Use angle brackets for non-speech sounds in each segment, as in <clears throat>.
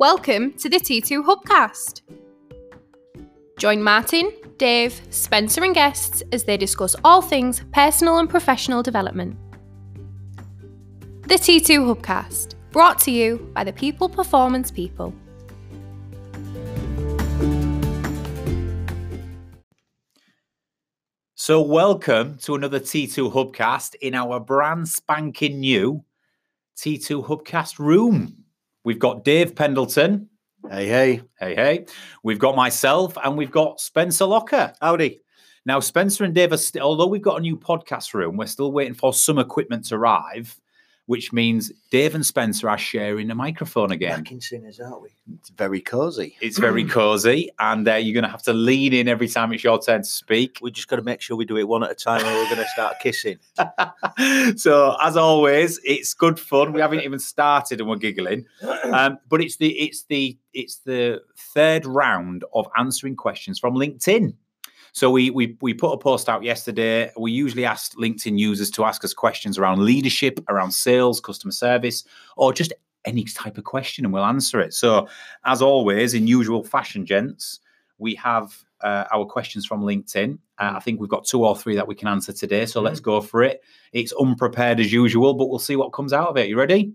Welcome to the T2 Hubcast. Join Martin, Dave, Spencer, and guests as they discuss all things personal and professional development. The T2 Hubcast, brought to you by the People Performance People. So, welcome to another T2 Hubcast in our brand spanking new T2 Hubcast room. We've got Dave Pendleton. Hey, hey. Hey, hey. We've got myself and we've got Spencer Locker. Howdy. Now, Spencer and Dave are still, although we've got a new podcast room, we're still waiting for some equipment to arrive, which means Dave and Spencer are sharing a microphone again. Back in sinners, aren't we? It's very cozy. It's very cozy, and uh, you're going to have to lean in every time it's your turn to speak. We just got to make sure we do it one at a time or we're going to start kissing. <laughs> so, as always, it's good fun. We haven't even started, and we're giggling. <coughs> Um, but it's the it's the it's the third round of answering questions from LinkedIn. So we we we put a post out yesterday. We usually ask LinkedIn users to ask us questions around leadership, around sales, customer service, or just any type of question, and we'll answer it. So, as always, in usual fashion, gents, we have uh, our questions from LinkedIn. Uh, I think we've got two or three that we can answer today. So let's go for it. It's unprepared as usual, but we'll see what comes out of it. You ready?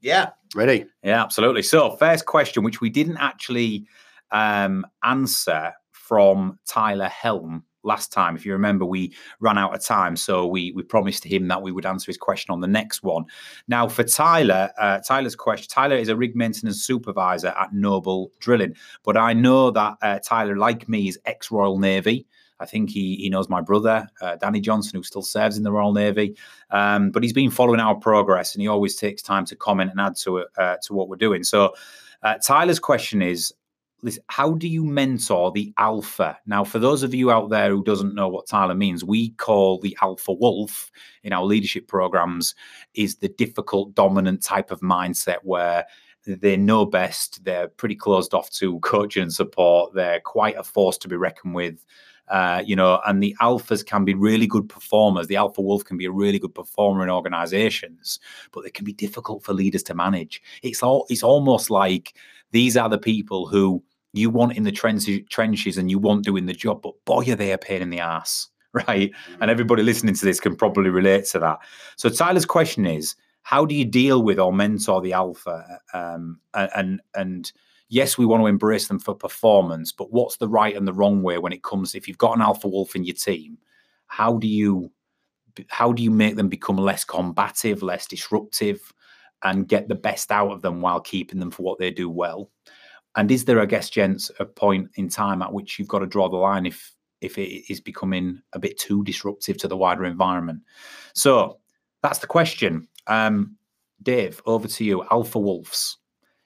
Yeah. Ready? Yeah, absolutely. So, first question, which we didn't actually um, answer from Tyler Helm last time. If you remember, we ran out of time, so we we promised him that we would answer his question on the next one. Now, for Tyler, uh, Tyler's question: Tyler is a rig maintenance supervisor at Noble Drilling, but I know that uh, Tyler, like me, is ex Royal Navy. I think he he knows my brother, uh, Danny Johnson, who still serves in the Royal Navy. Um, but he's been following our progress, and he always takes time to comment and add to it uh, to what we're doing. So. Uh, Tyler's question is listen, how do you mentor the alpha? Now, for those of you out there who doesn't know what Tyler means, we call the alpha wolf in our leadership programs is the difficult, dominant type of mindset where they know best. They're pretty closed off to <laughs> coaching and support. They're quite a force to be reckoned with. Uh, you know, and the alphas can be really good performers. The alpha wolf can be a really good performer in organizations, but they can be difficult for leaders to manage. It's all it's almost like these are the people who you want in the trenches, trenches and you want doing the job, but boy, are they a pain in the ass, <laughs> right? And everybody listening to this can probably relate to that. So Tyler's question is, how do you deal with or mentor the alpha? Um, and and yes, we want to embrace them for performance, but what's the right and the wrong way when it comes? If you've got an alpha wolf in your team, how do you how do you make them become less combative, less disruptive, and get the best out of them while keeping them for what they do well? And is there, I guess, gents, a point in time at which you've got to draw the line if if it is becoming a bit too disruptive to the wider environment? So that's the question. Um, Dave, over to you. Alpha wolves.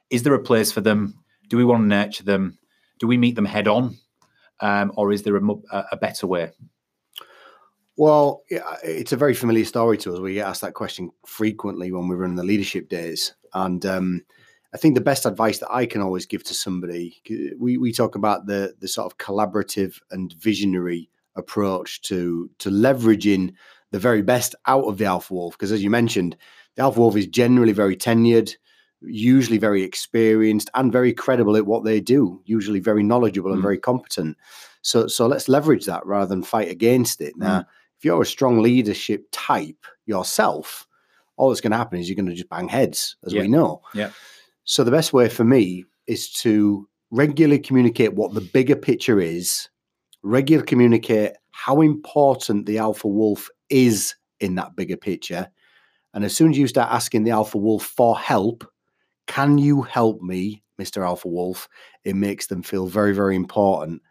Is there a place for them? Do we want to nurture them? Do we meet them head on, um, or is there a, a better way? Well, it's a very familiar story to us. We get asked that question frequently when we run the leadership days, and um, I think the best advice that I can always give to somebody, we, we talk about the the sort of collaborative and visionary approach to to leveraging the very best out of the alpha wolf. Because as you mentioned, the alpha wolf is generally very tenured, usually very experienced and very credible at what they do, usually very knowledgeable mm. and very competent. So so let's leverage that rather than fight against it. Now, mm. if you're a strong leadership type yourself, all that's going to happen is you're going to just bang heads, as yeah. we know. Yeah. So the best way for me is to regularly communicate what the bigger picture is, regularly communicate how important the alpha wolf is in that bigger picture. And as soon as you start asking the alpha wolf for help, can you help me, Mr. Alpha Wolf? It makes them feel very, very important.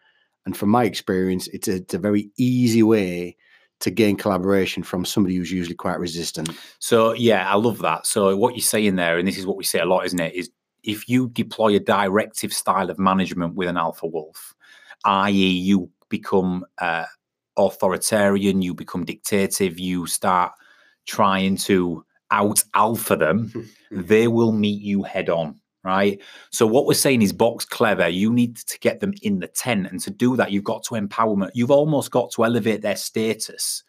And from my experience, it's a, it's a very easy way to gain collaboration from somebody who's usually quite resistant. So yeah, I love that. So what you're saying there, and this is what we say a lot, isn't it? Is if you deploy a directive style of management with an alpha wolf, i.e., you become uh, authoritarian, you become dictative, you start trying to out alpha them, <laughs> they will meet you head on right? So what we're saying is box clever. You need to get them in the tent, and to do that, you've got to empowerment. You've almost got to elevate their status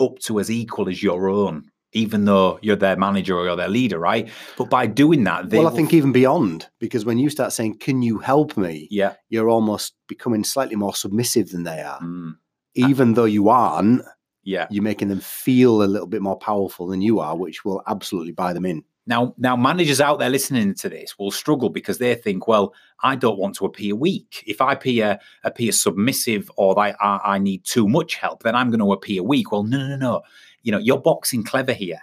up to as equal as your own even though you're their manager or you're their leader, right? But by doing that, they well, I will- think even beyond, because when you start saying, "Can you help me?" yeah, you're almost becoming slightly more submissive than they are. Mm, Even though you aren't, yeah. you're making them feel a little bit more powerful than you are, which will absolutely buy them in. Now, now, managers out there listening to this will struggle because they think, well, I don't want to appear weak. If I appear appear submissive or I, I, I need too much help, then I'm going to appear weak. Well, no, no, no. You know, you're boxing clever here.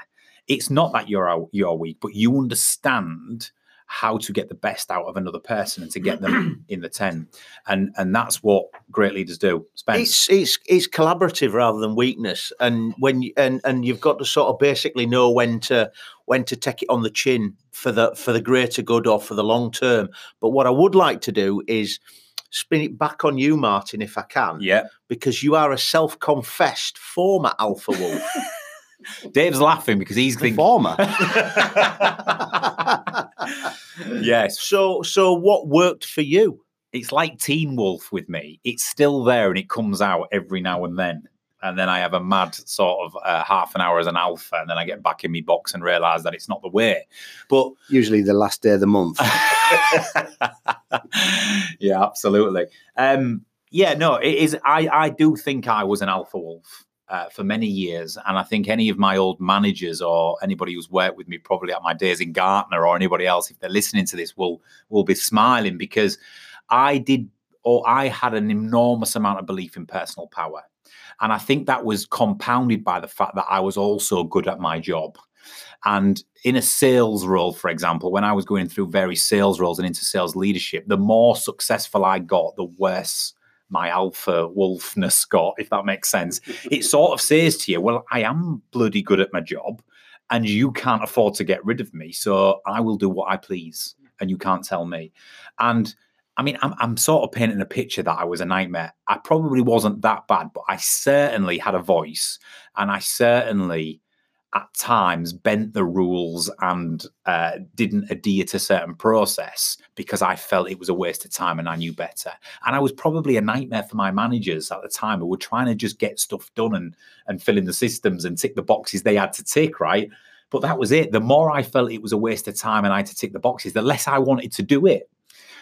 It's not that you're you're weak, but you understand how to get the best out of another person and to get them <clears throat> in the ten, and and that's what great leaders do. Spence, It's it's it's collaborative rather than weakness, and when you, and and you've got to sort of basically know when to when to take it on the chin for the for the greater good or for the long term. But what I would like to do is spin it back on you, Martin, if I can, yeah. because you are a self-confessed former alpha wolf. <laughs> Dave's laughing because he's The thinking. former. <laughs> yes, so so what worked for you? it's like Teen Wolf with me. It's still there and it comes out every now and then. And then I have a mad sort of uh, half an hour as an alpha, and then I get back in my box and realize that it's not the way. But Usually the last day of the month. <laughs> yeah, absolutely. Um, yeah, no, it is. I I do think I was an alpha wolf. Uh, for many years, and I think any of my old managers or anybody who's worked with me, probably at my days in Gartner or anybody else, if they're listening to this, will will be smiling because I did or I had an enormous amount of belief in personal power. And I think that was compounded by the fact that I was also good at my job. And in a sales role, for example, when I was going through various sales roles and into sales leadership, the more successful I got, the worse my alpha wolfness got, if that makes sense. It sort of says to you, well, I am bloody good at my job and you can't afford to get rid of me. So I will do what I please and you can't tell me. And I mean, I'm, I'm sort of painting a picture that I was a nightmare. I probably wasn't that bad, but I certainly had a voice and I certainly at times bent the rules and uh, didn't adhere to certain process because I felt it was a waste of time and I knew better. And I was probably a nightmare for my managers at the time who were trying to just get stuff done and and fill in the systems and tick the boxes they had to tick, right? But that was it. The more I felt it was a waste of time and I had to tick the boxes, the less I wanted to do it.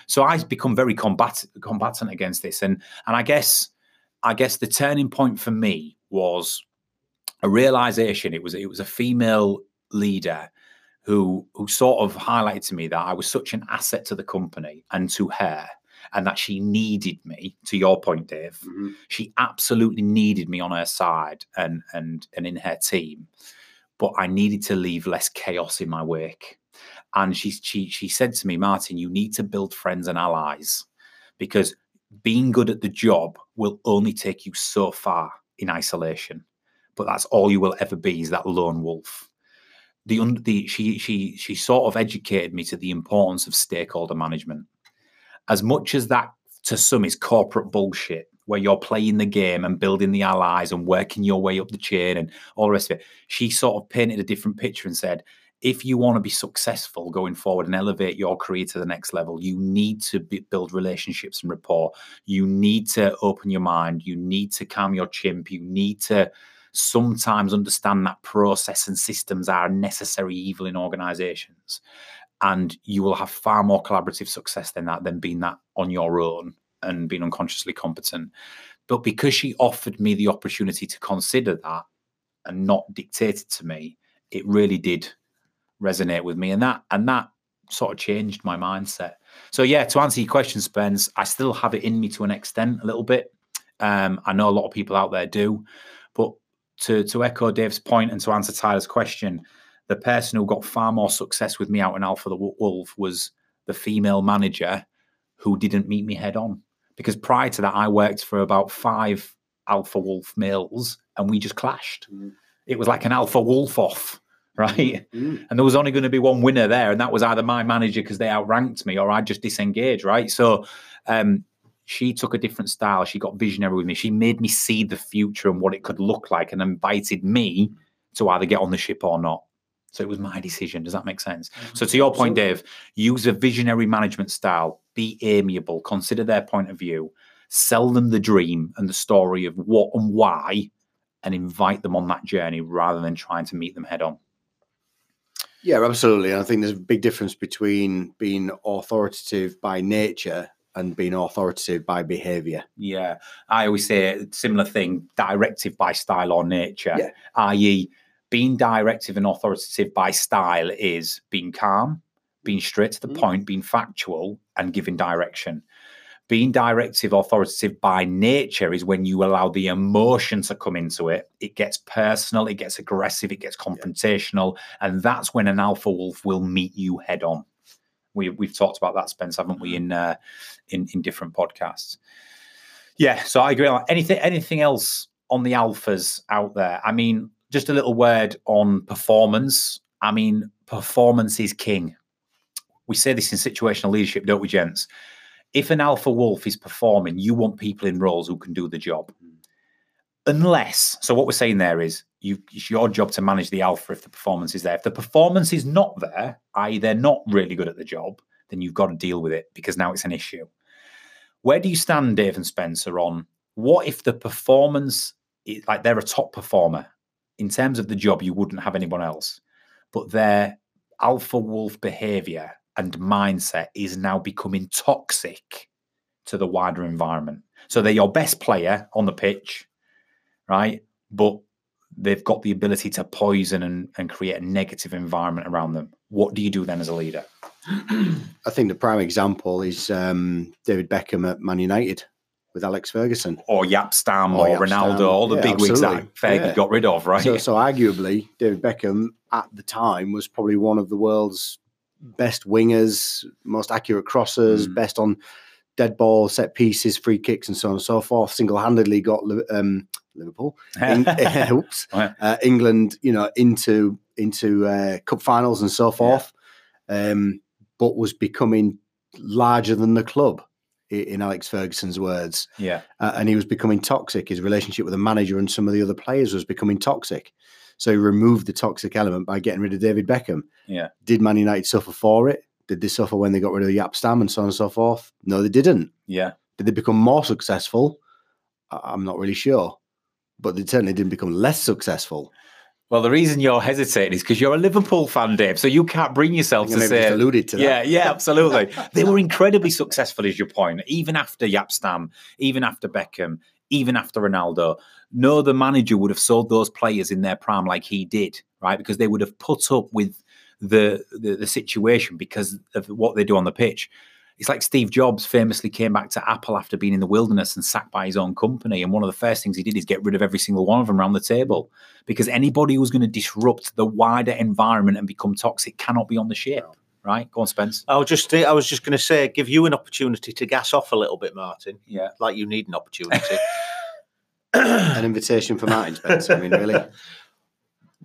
So I've become very combat- combatant against this. And and I guess I guess the turning point for me was a realization. It was it was a female leader who who sort of highlighted to me that I was such an asset to the company and to her, and that she needed me. To your point, Dave, Mhm. she absolutely needed me on her side and and and in her team. But I needed to leave less chaos in my work And she she she said to me, Martin, you need to build friends and allies because being good at the job will only take you so far in isolation. But that's all you will ever be is that lone wolf. The, the she she she sort of educated me to the importance of stakeholder management. As much as that to some is corporate bullshit, where you're playing the game and building the allies and working your way up the chain and all the rest of it, she sort of painted a different picture and said, if you want to be successful going forward and elevate your career to the next level, you need to be, build relationships and rapport. You need to open your mind. You need to calm your chimp. You need to sometimes understand that process and systems are a necessary evil in organizations. And you will have far more collaborative success than that, than being that on your own and being unconsciously competent. But because she offered me the opportunity to consider that and not dictate it to me, it really did resonate with me and that and that sort of changed my mindset so yeah to answer your question spence i still have it in me to an extent a little bit um i know a lot of people out there do but to to echo dave's point and to answer tyler's question the person who got far more success with me out in alpha the wolf was the female manager who didn't meet me head on because prior to that i worked for about five alpha wolf males and we just clashed Mm. it was like an alpha wolf off <laughs> right Mm. and there was only going to be one winner there, and that was either my manager because they outranked me, or I just disengaged. Right, so um, she took a different style. She got visionary with me. She made me see the future and what it could look like, and invited me to either get on the ship or not. So it was my decision. Does that make sense? Mm-hmm. So to your point, Dave, use a visionary management style. Be amiable. Consider their point of view. Sell them the dream and the story of what and why, and invite them on that journey rather than trying to meet them head on. Yeah, absolutely. And I think there's a big difference between being authoritative by nature and being authoritative by behavior. Yeah, I always say a similar thing: directive by style or nature. Yeah. I.e., being directive and authoritative by style is being calm, being straight to the Mm. point, being factual, and giving direction. Being directive, authoritative by nature is when you allow the emotion to come into it. It gets personal, it gets aggressive, it gets confrontational, and that's when an alpha wolf will meet you head on. We, we've talked about that, Spence, haven't we, in uh, in in different podcasts? Yeah, so I agree. on that. Anything anything else on the alphas out there? I mean, just a little word on performance. I mean, performance is king. We say this in situational leadership, don't we, gents? If an alpha wolf is performing, you want people in roles who can do the job. Unless, so what we're saying there is you it's your job to manage the alpha if the performance is there. If the performance is not there, i.e., they're not really good at the job, then you've got to deal with it because now it's an issue. Where do you stand, Dave and Spencer, on what if the performance, i- like they're a top performer in terms of the job, you wouldn't have anyone else, but their alpha wolf behavior and mindset is now becoming toxic to the wider environment. So they're your best player on the pitch, right? But they've got the ability to poison and, and create a negative environment around them. What do you do then as a leader? <clears throat> I think the prime example is um, David Beckham at Man United with Alex Ferguson. Or Jaap Stam Or or, Jaap Ronaldo, all the Yeah, big wigs that. Fergie Yeah. got rid of, right? So, so arguably, David Beckham at the time was probably one of the world's best wingers, most accurate crossers, Mm. best on dead ball, set pieces, free kicks, and so on and so forth. Single handedly got um, Liverpool, <laughs> Eng- <laughs> oops, uh, England, you know, into into uh, cup finals and so forth. Um, but was becoming larger than the club, in Alex Ferguson's words yeah. uh, and he was becoming toxic. His relationship with the manager and some of the other players was becoming toxic. So he removed the toxic element by getting rid of David Beckham. Yeah. Did Man United suffer for it? Did they suffer when they got rid of Jaap Stam and so on and so forth? No, they didn't. Yeah. Did they become more successful? I- I'm not really sure. But they certainly didn't become less successful. Well, the reason you're hesitating is because you're a Liverpool fan, Dave. So you can't bring yourself to say. alluded to that. Yeah, yeah, absolutely. <laughs> they were incredibly successful, is your point. Even after Jaap Stam, even after Beckham, even after Ronaldo. No, other manager would have sold those players in their prime like he did, right? Because they would have put up with the the, the situation because of what they do on the pitch. It's like Steve Jobs famously came back to Apple after being in the wilderness and sacked by his own company. And one of the first things he did is get rid of every single one of them around the table because anybody who's going to disrupt the wider environment and become toxic cannot be on the ship, right? Go on, Spence. I was just I was just going to say, give you an opportunity to gas off a little bit, Martin. Yeah. Like you need an opportunity. <laughs> <clears throat> An invitation for Martin Spence. I mean, really.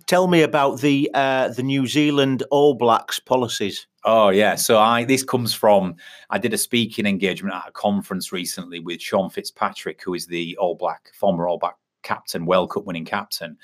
Tell me about the uh, the New Zealand All Blacks policies. Oh yeah. So I this comes from I did a speaking engagement at a conference recently with Sean Fitzpatrick, who is the All Black former All Black captain, World Cup winning captain.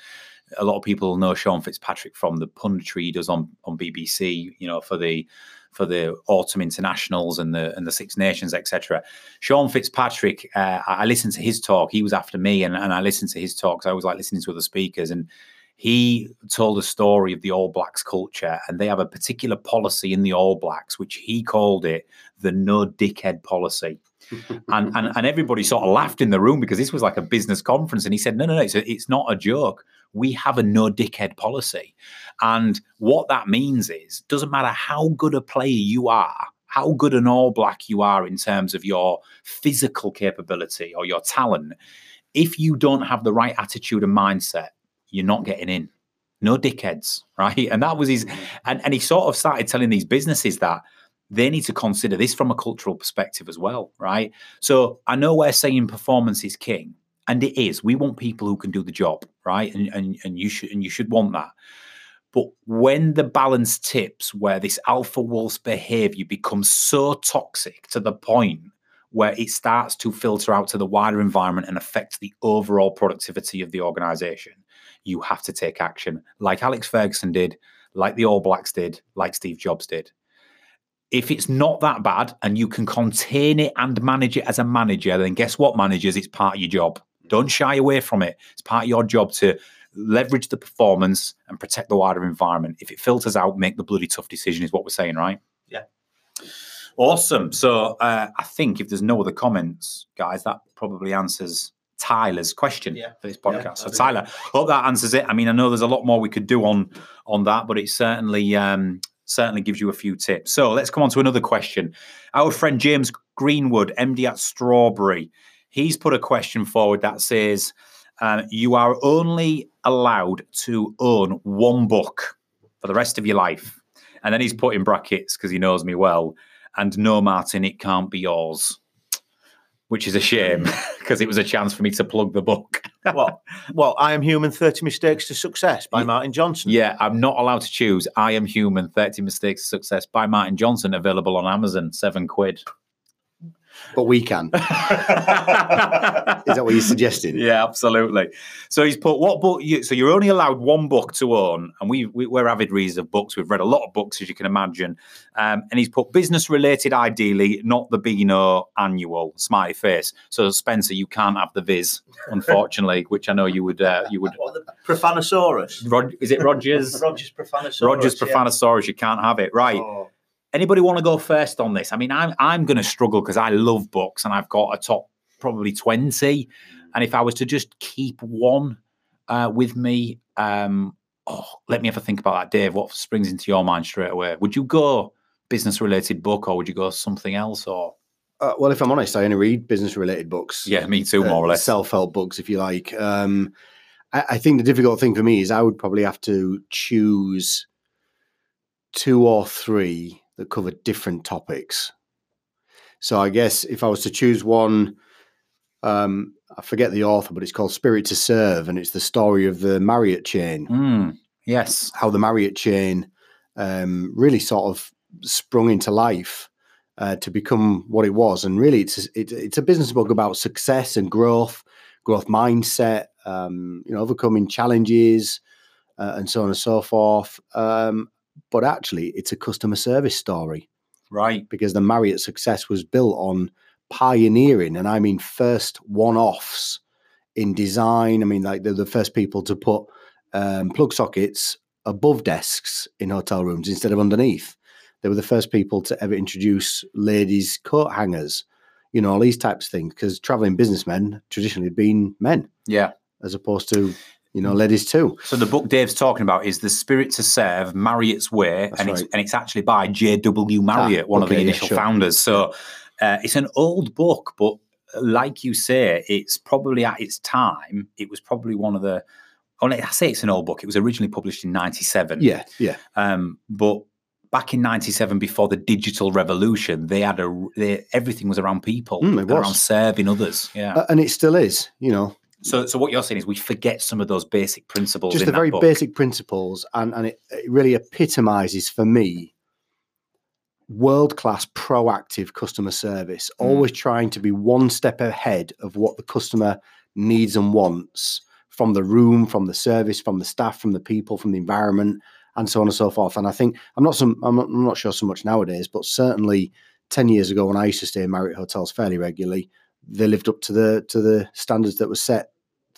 A lot of people know Sean Fitzpatrick from the punditry he does on on BBC, you know, for the for the autumn internationals and the and the Six Nations, etc. Sean Fitzpatrick, uh, I listened to his talk. He was after me, and, and I listened to his talks. I was like listening to other speakers, and he told a story of the All Blacks culture, and they have a particular policy in the All Blacks, which he called it the no dickhead policy. <laughs> and, and and everybody sort of laughed in the room because this was like a business conference, and he said, "No, no, no, it's, a, it's not a joke. We have a no dickhead policy, and what that means is, doesn't matter how good a player you are." How good an all black you are in terms of your physical capability or your talent, if you don't have the right attitude and mindset, you're not getting in. No dickheads, <laughs> right? And that was his, mm-hmm. and, and he sort of started telling these businesses that they need to consider this from a cultural perspective as well, right? So I know we're saying performance is king, and it is. We want people who can do the job, right? And and, and you should and you should want that. But when the balance tips where this alpha wolf's behavior becomes so toxic to the point where it starts to filter out to the wider environment and affect the overall productivity of the organization, you have to take action, like Alex Ferguson did, like the All Blacks did, like Steve Jobs did. If it's not that bad and you can contain it and manage it as a manager, then guess what, managers? It's part of your job. Don't shy away from it. It's part of your job to leverage the performance and protect the wider environment. If it filters out, make the bloody tough decision, is what we're saying, right? Yeah. Awesome. So uh, I think if there's no other comments, guys, that probably answers Tyler's question Yeah. for this Yeah, podcast. so that'd Tyler, hope that answers it. I mean, I know there's a lot more we could do on on that, but it certainly um, certainly gives you a few tips. So let's come on to another question. Our friend James Greenwood, MD at Strawberry, he's put a question forward that says, um, "You are only allowed to own one book for the rest of your life," and then he's put in brackets because he knows me well. And no, Martin, it can't be yours. Which is a shame <laughs> because it was a chance for me to plug the book. <laughs> well, well, I am human. Thirty mistakes to success by Martin Johnson. Yeah, I'm not allowed to choose. I Am Human 30 Mistakes of Success by Martin Johnson, available on Amazon, seven quid. But we can. <laughs> Is that what you're suggesting? Yeah, absolutely. So he's put what book? You, so you're only allowed one book to own, and we, we we're avid readers of books. We've read a lot of books, as you can imagine. Um, and he's put business related, ideally, not the Beano annual smiley face. So Spencer, you can't have the Viz, unfortunately, <laughs> which I know you would uh, you would. What, the Profanosaurus. Rod, is it Rogers? <laughs> Rogers Profanosaurus. Rogers yeah. Profanosaurus. You can't have it, right? Oh. Anybody want to go first on this? I mean, I'm I'm going to struggle because I love books and I've got a top probably twenty, and if I was to just keep one uh, with me, um, oh, let me have a think about that, Dave. What springs into your mind straight away? Would you go business related book or would you go something else? Or Uh, well, if I'm honest, I only read business related books. yeah, me too, more or less. self help books, if you like. Um, I, I think the difficult thing for me is I would probably have to choose two or three that cover different topics. So I guess if I was to choose one, um, I forget the author, but it's called Spirit to Serve, and it's the story of the Marriott chain. Mm, yes. How the Marriott chain um, really sort of sprung into life uh, to become what it was. And really, it's it, it's a business book about success and growth, growth mindset, um, you know, overcoming challenges, uh, and so on and so forth. Um, but actually, it's a customer service story Right. because the Marriott success was built on pioneering, and I mean first one-offs in design. I mean, like they're the first people to put um, plug sockets above desks in hotel rooms instead of underneath. They were the first people to ever introduce ladies' coat hangers, you know, all these types of things. Because traveling businessmen traditionally had been men, Yeah. as opposed to you know ladies too. So the book Dave's talking about is The Spirit to Serve, Marriott's Way, That's and it's and it's actually by J.W. Marriott, one of the okay, yeah, initial sure. founders. So uh, it's an old book, but like you say, it's probably at its time, it was probably one of the. Only I say it's an old book. It was originally published in '97. Yeah, yeah. Um, but back in '97, before the digital revolution, they had a they, everything was around people, Mm, around serving others. Yeah. Uh, and it still is, you know, so, so what you're saying is we forget some of those basic principles. just in the very book. basic principles and and it, it really epitomizes for me world class proactive customer service Mm. always trying to be one step ahead of what the customer needs and wants from the room from the service from the staff from the people from the environment and so on and so forth and i think i'm not some i'm not, I'm not sure so much nowadays but certainly 10 years ago when i used to stay in marriott hotels fairly regularly they lived up to the to the standards that were set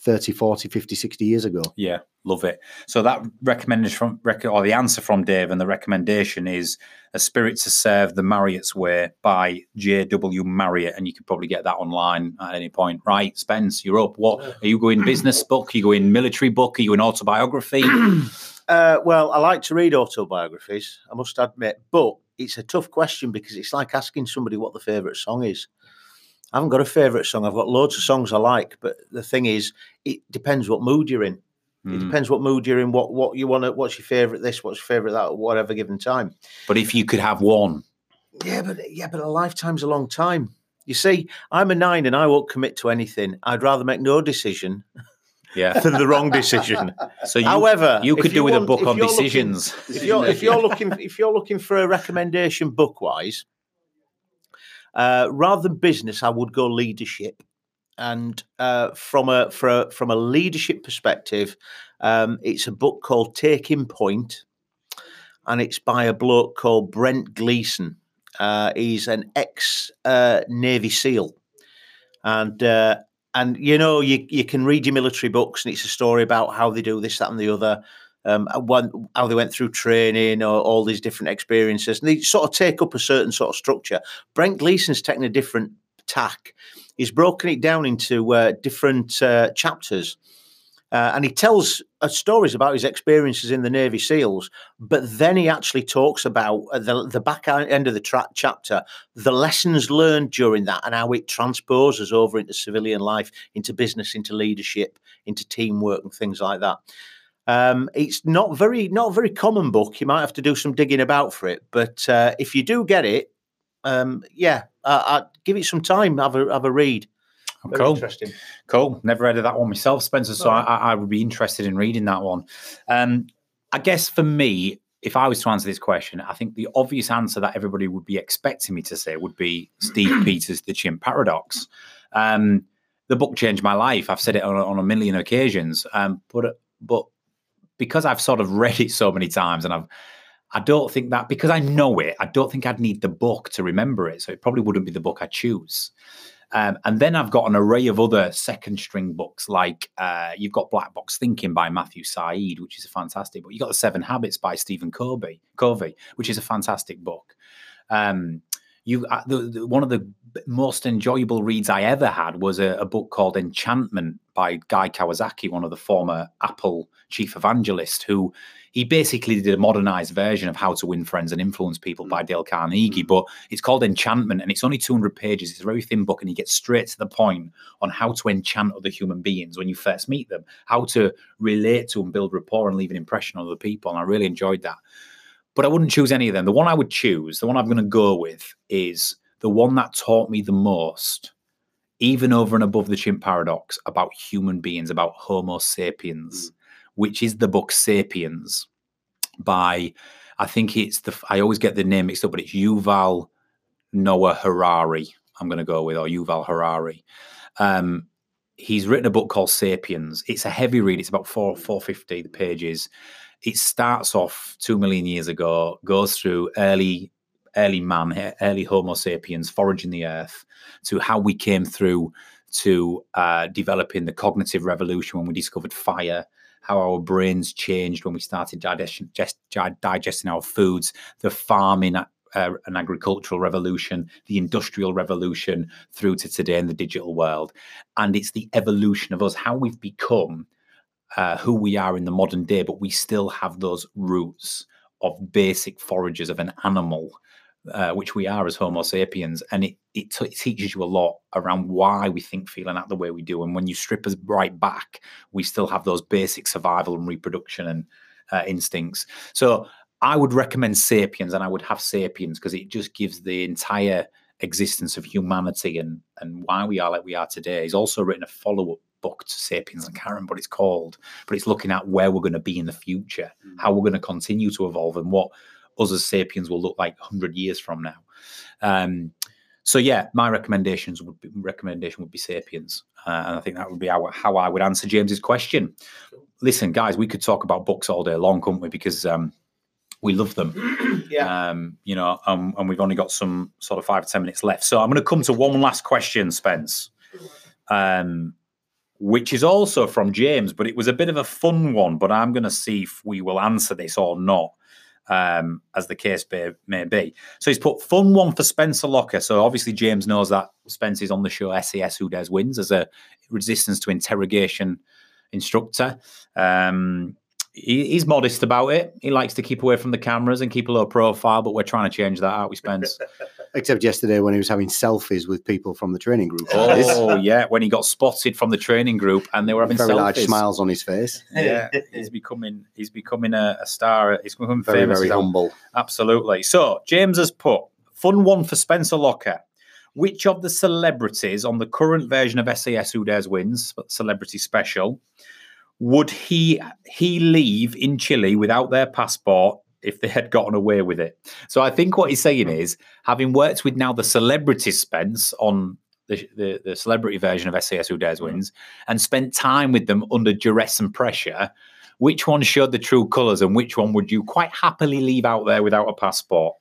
30 40 50 60 years ago Yeah, love it. So that recommendation from rec- or the answer from Dave and the recommendation is A Spirit to Serve the Marriott's Way by J.W. Marriott. And you could probably get that online at any point. Right, Spence, you're up. What are you going business book? Are you going military book? Are you in autobiography? <clears throat> Uh, well, I like to read autobiographies, I must admit, but it's a tough question because it's like asking somebody what the favourite song is. I haven't got a favourite song. I've got loads of songs I like, but the thing is, it depends what mood you're in. It Mm. depends what mood you're in, what what you want to, what's your favourite this, what's your favourite that, at whatever given time. But if you could have one, Yeah, but yeah, but a lifetime's a long time. You see, I'm a nine and I won't commit to anything. I'd rather make no decision <laughs> yeah. than the wrong decision. So you, However, you could do with a book on you're looking- decisions. if you're if you're looking if you're looking for a recommendation book wise, uh, rather than business, I would go leadership. And uh, from a a, from a leadership perspective, um, it's a book called Taking Point, and it's by a bloke called Brent Gleeson. Uh, he's an ex uh, Navy SEAL, and uh, and you know you you can read your military books and it's a story about how they do this that and the other um, how they went through training or all these different experiences. And they sort of take up a certain sort of structure. Brent Gleeson's taken a different tack. He's broken it down into uh, different uh, chapters. Uh, and he tells uh, stories about his experiences in the Navy SEALs, but then he actually talks about uh, the, the back end of the tra- chapter, the lessons learned during that and how it transposes over into civilian life, into business, into leadership, into teamwork and things like that. Um, it's not very not a very common book. You might have to do some digging about for it, but uh, if you do get it, um, yeah, uh, give it some time. Have a have a read. Very cool. Interesting. Cool. Never read of that one myself, Spencer. So. I, I, would be interested in reading that one. Um, I guess for me, if I was to answer this question, I think the obvious answer that everybody would be expecting me to say would be Steve <clears throat> Peters' The Chimp Paradox. Um, the book changed my life. I've said it on, on a million occasions, um, but but because I've sort of <laughs> read it so many times, and I've I don't think that because I know it, I don't think I'd need the book to remember it. So it probably wouldn't be the book I choose. Um, and then I've got an array of other second string books, like uh, you've got Black Box Thinking by Matthew Syed, which is a fantastic book. You've got The Seven Habits by Stephen Covey, Covey which is a fantastic book. Um, you uh, the, the, one of the most enjoyable reads I ever had was a, a, book called Enchantment by Guy Kawasaki, one of the former Apple chief evangelist, who he basically did a modernized version of How to Win Friends and Influence People by mm. Dale Carnegie. Mm. But it's called Enchantment and it's only 200 pages. It's a very thin book and he gets straight to the point on how to enchant other human beings when you first meet them, how to relate to and build rapport and leave an impression on other people. And I really enjoyed that. But I wouldn't choose any of them. The one I would choose, the one I'm going to go with, is the one that taught me the most even over and above the chimp paradox about human beings, about Homo sapiens. Mm which is the book Sapiens by, I think it's the, I always get the name mixed up, but it's Yuval Noah Harari. I'm going to go with, or Yuval Harari. Um, he's written a book called Sapiens. It's a heavy read. It's about four, 450 pages. It starts off two million years ago, goes through early, early man, early Homo sapiens foraging the earth, to how we came through to uh, developing the cognitive revolution when we discovered fire, how our brains changed when we started digesting our foods, the farming uh, an agricultural revolution, the industrial revolution, through to today in the digital world. And it's the evolution of us, how we've become uh, who we are in the modern day, but we still have those roots of basic foragers of an animal uh, which we are as Homo sapiens, and it it, t- it, teaches you a lot around why we think, feel, and act the way we do. And when you strip us right back, we still have those basic survival and reproduction and uh, instincts. So I would recommend Sapiens, and I would have Sapiens because it just gives the entire existence of humanity and and why we are like we are today. He's also written a follow up book to Sapiens and Karen, but it's called, but it's looking at where we're going to be in the future, mm. how we're going to continue to evolve, and what us as sapiens will look like 100 years from now. Um, so yeah, my recommendations would be, recommendation would be Sapiens, uh, and I think that would be how, how I would answer James's question. Listen, guys, we could talk about books all day long, couldn't we? Because um, we love them. <clears throat> yeah. Um, you know, um, and we've only got some sort of five or ten minutes left. So I'm going to come to one last question, Spence, um, which is also from James, but it was a bit of a fun one. But I'm going to see if we will answer this or not um, as the case may, may be. So he's put fun one for Spencer Locker. So obviously James knows that Spencer's on the show SAS Who Dares Wins as a resistance to interrogation instructor. Um, he, he's modest about it. He likes to keep away from the cameras and keep a low profile, but we're trying to change that out. We Spence. <laughs> Except yesterday when he was having selfies with people from the training group. Oh yeah, when he got spotted from the training group and they were having very selfies. large smiles on his face. <laughs> Yeah, he's becoming he's becoming a, a star. He's becoming very famous. very humble. Absolutely. So James has put fun one for Spencer Locker. Which of the celebrities on the current version of SAS Who Dares Wins, celebrity special, would he he leave in Chile without their passport if they had gotten away with it? So I think what he's saying is, having worked with now the celebrity Spence on the, the, the celebrity version of SAS Who Dares mm. Wins and spent time with them under duress and pressure, which one showed the true colours and which one would you quite happily leave out there without a passport?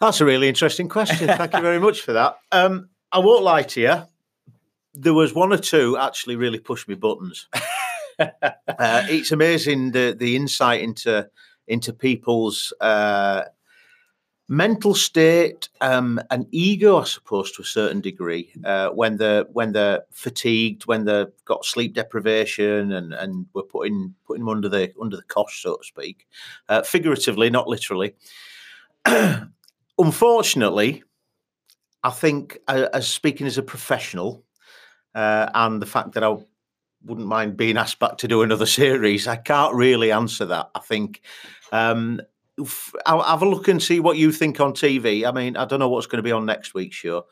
That's a really interesting question. Thank you very much for that. Um, I won't lie to you. there was one or two actually really pushed me buttons. <laughs> uh, it's amazing the the insight into into people's uh, mental state um, and ego, I suppose, to a certain degree, uh, when they're when they're fatigued, when they've got sleep deprivation, and and we're putting putting them under the under the cosh, so to speak, uh, figuratively, not literally. <clears throat> Unfortunately, I think, uh, as speaking as a professional, uh, and the fact that I wouldn't mind being asked back to do another <laughs> series, I can't really answer that. I think um, I'll have a look and see what you think on TV. I mean, I don't know what's going to be on next week's show.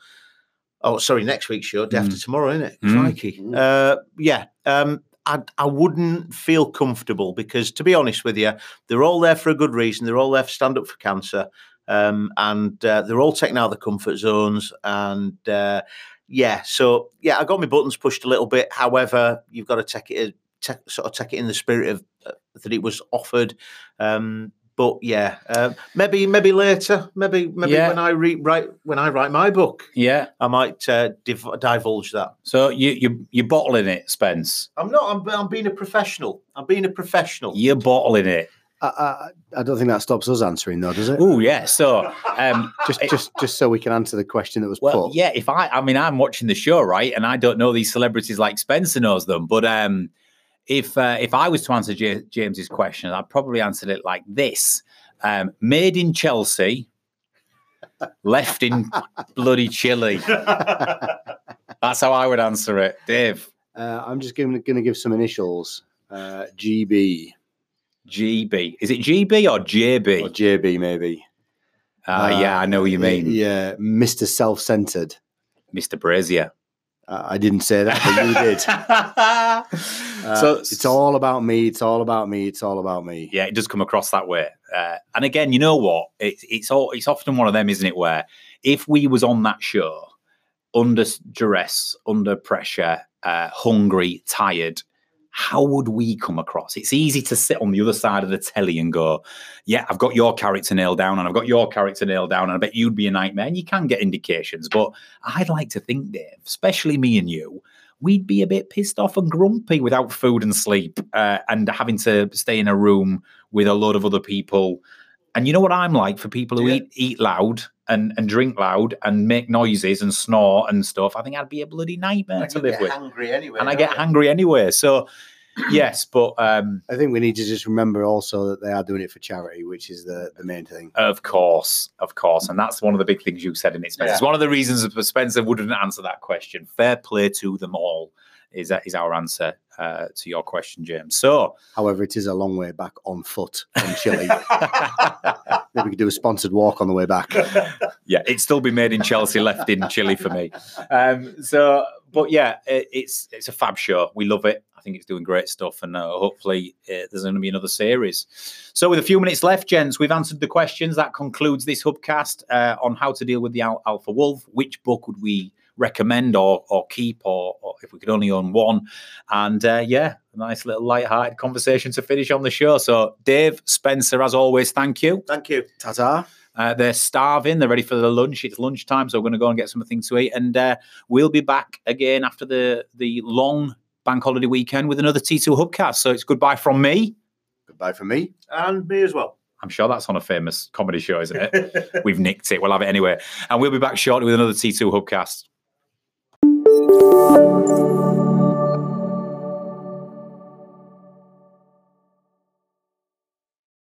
Oh, sorry, next week's show, day mm. after tomorrow, isn't it? Mm. Crikey. Uh, yeah. Um, I, I wouldn't feel comfortable because, to be honest with you, they're all there for a good reason. They're all there to stand up for cancer. Um, and uh, they're all taking out the comfort zones. And uh, yeah, so yeah, I got my buttons pushed a little bit. However, you've got to take it, take, sort of take it in the spirit of uh, that it was offered. Um, but yeah, uh, maybe maybe later, maybe maybe yeah. when I re- write when I write my book, yeah, I might uh, div- divulge that. So you you you're bottling it, Spence. I'm not. I'm, I'm being a professional. I'm being a professional. You're bottling it. I, I, I don't think that stops us answering, though, does it? Oh yeah. So um, <laughs> just just just so we can answer the question that was well, put. Yeah. If I, I mean, I'm watching the show, right, and I don't know these celebrities like Spencer knows them, but um, if uh, if I was to answer J- James's question, I'd probably answer it like this: um, Made in Chelsea, <laughs> left in bloody Chile. That's how I would answer it, Dave. Uh, I'm just going to give some initials. Uh, GB. GB. Is it GB or JB? Or JB, maybe. Uh, uh, yeah, I know what you mean. Yeah, Mr. Self Centered. Mr. Brazier. Uh, I didn't say that, but you did. <laughs> uh, so it's all about me. It's all about me. It's all about me. Yeah, it does come across that way. Uh, and again, you know what? It's it's all it's often one of them, isn't it? Where if we was on that show under duress, under pressure, uh, hungry, tired, how would we come across? It's easy to sit on the other side of the telly and go, Yeah, I've got your character nailed down, and I've got your character nailed down, and I bet you'd be a nightmare. And you can get indications, but I'd like to think, Dave, especially me and you, we'd be a bit pissed off and grumpy without food and sleep uh, and having to stay in a room with a lot of other people. And you know what I'm like for people who yeah. eat eat loud and, and drink loud and make noises and snore and stuff. I think I'd be a bloody nightmare to live with. Hungry anyway, and I get you? hungry anyway. So <clears throat> yes, but um, I think we need to just remember also that they are doing it for charity, which is the the main thing. Of course, of course, and that's one of the big things you said in it, Spencer. Yeah. It's one of the reasons that Spencer wouldn't answer that question. Fair play to them all is that is our answer uh, to your question, James. So, however, it is a long way back on foot from Chile. <laughs> Maybe we could do a sponsored walk on the way back. yeah, it'd still be made in Chelsea, left in Chile for me. Um, so, but yeah, it, it's it's a fab show. We love it. I think it's doing great stuff, and uh, hopefully uh, there's going to be another series. So, with a few minutes left, gents, we've answered the questions. That concludes this hubcast uh, on how to deal with the Al- Alpha Wolf. Which book would we recommend or or keep, or, or if we could only own one? And uh, yeah, a nice little light-hearted conversation to finish on the show. So, Dave Spencer, as always, thank you. Thank you. Ta ta. Uh, they're starving. They're ready for the lunch. It's lunchtime, so we're going to go and get something to eat. And uh, we'll be back again after the the long bank holiday weekend with another T2 Hubcast. So it's goodbye from me. Goodbye from me. And me as well. I'm sure that's on a famous comedy show, isn't it? <laughs> We've nicked it. We'll have it anyway. And we'll be back shortly with another T2 Hubcast. Música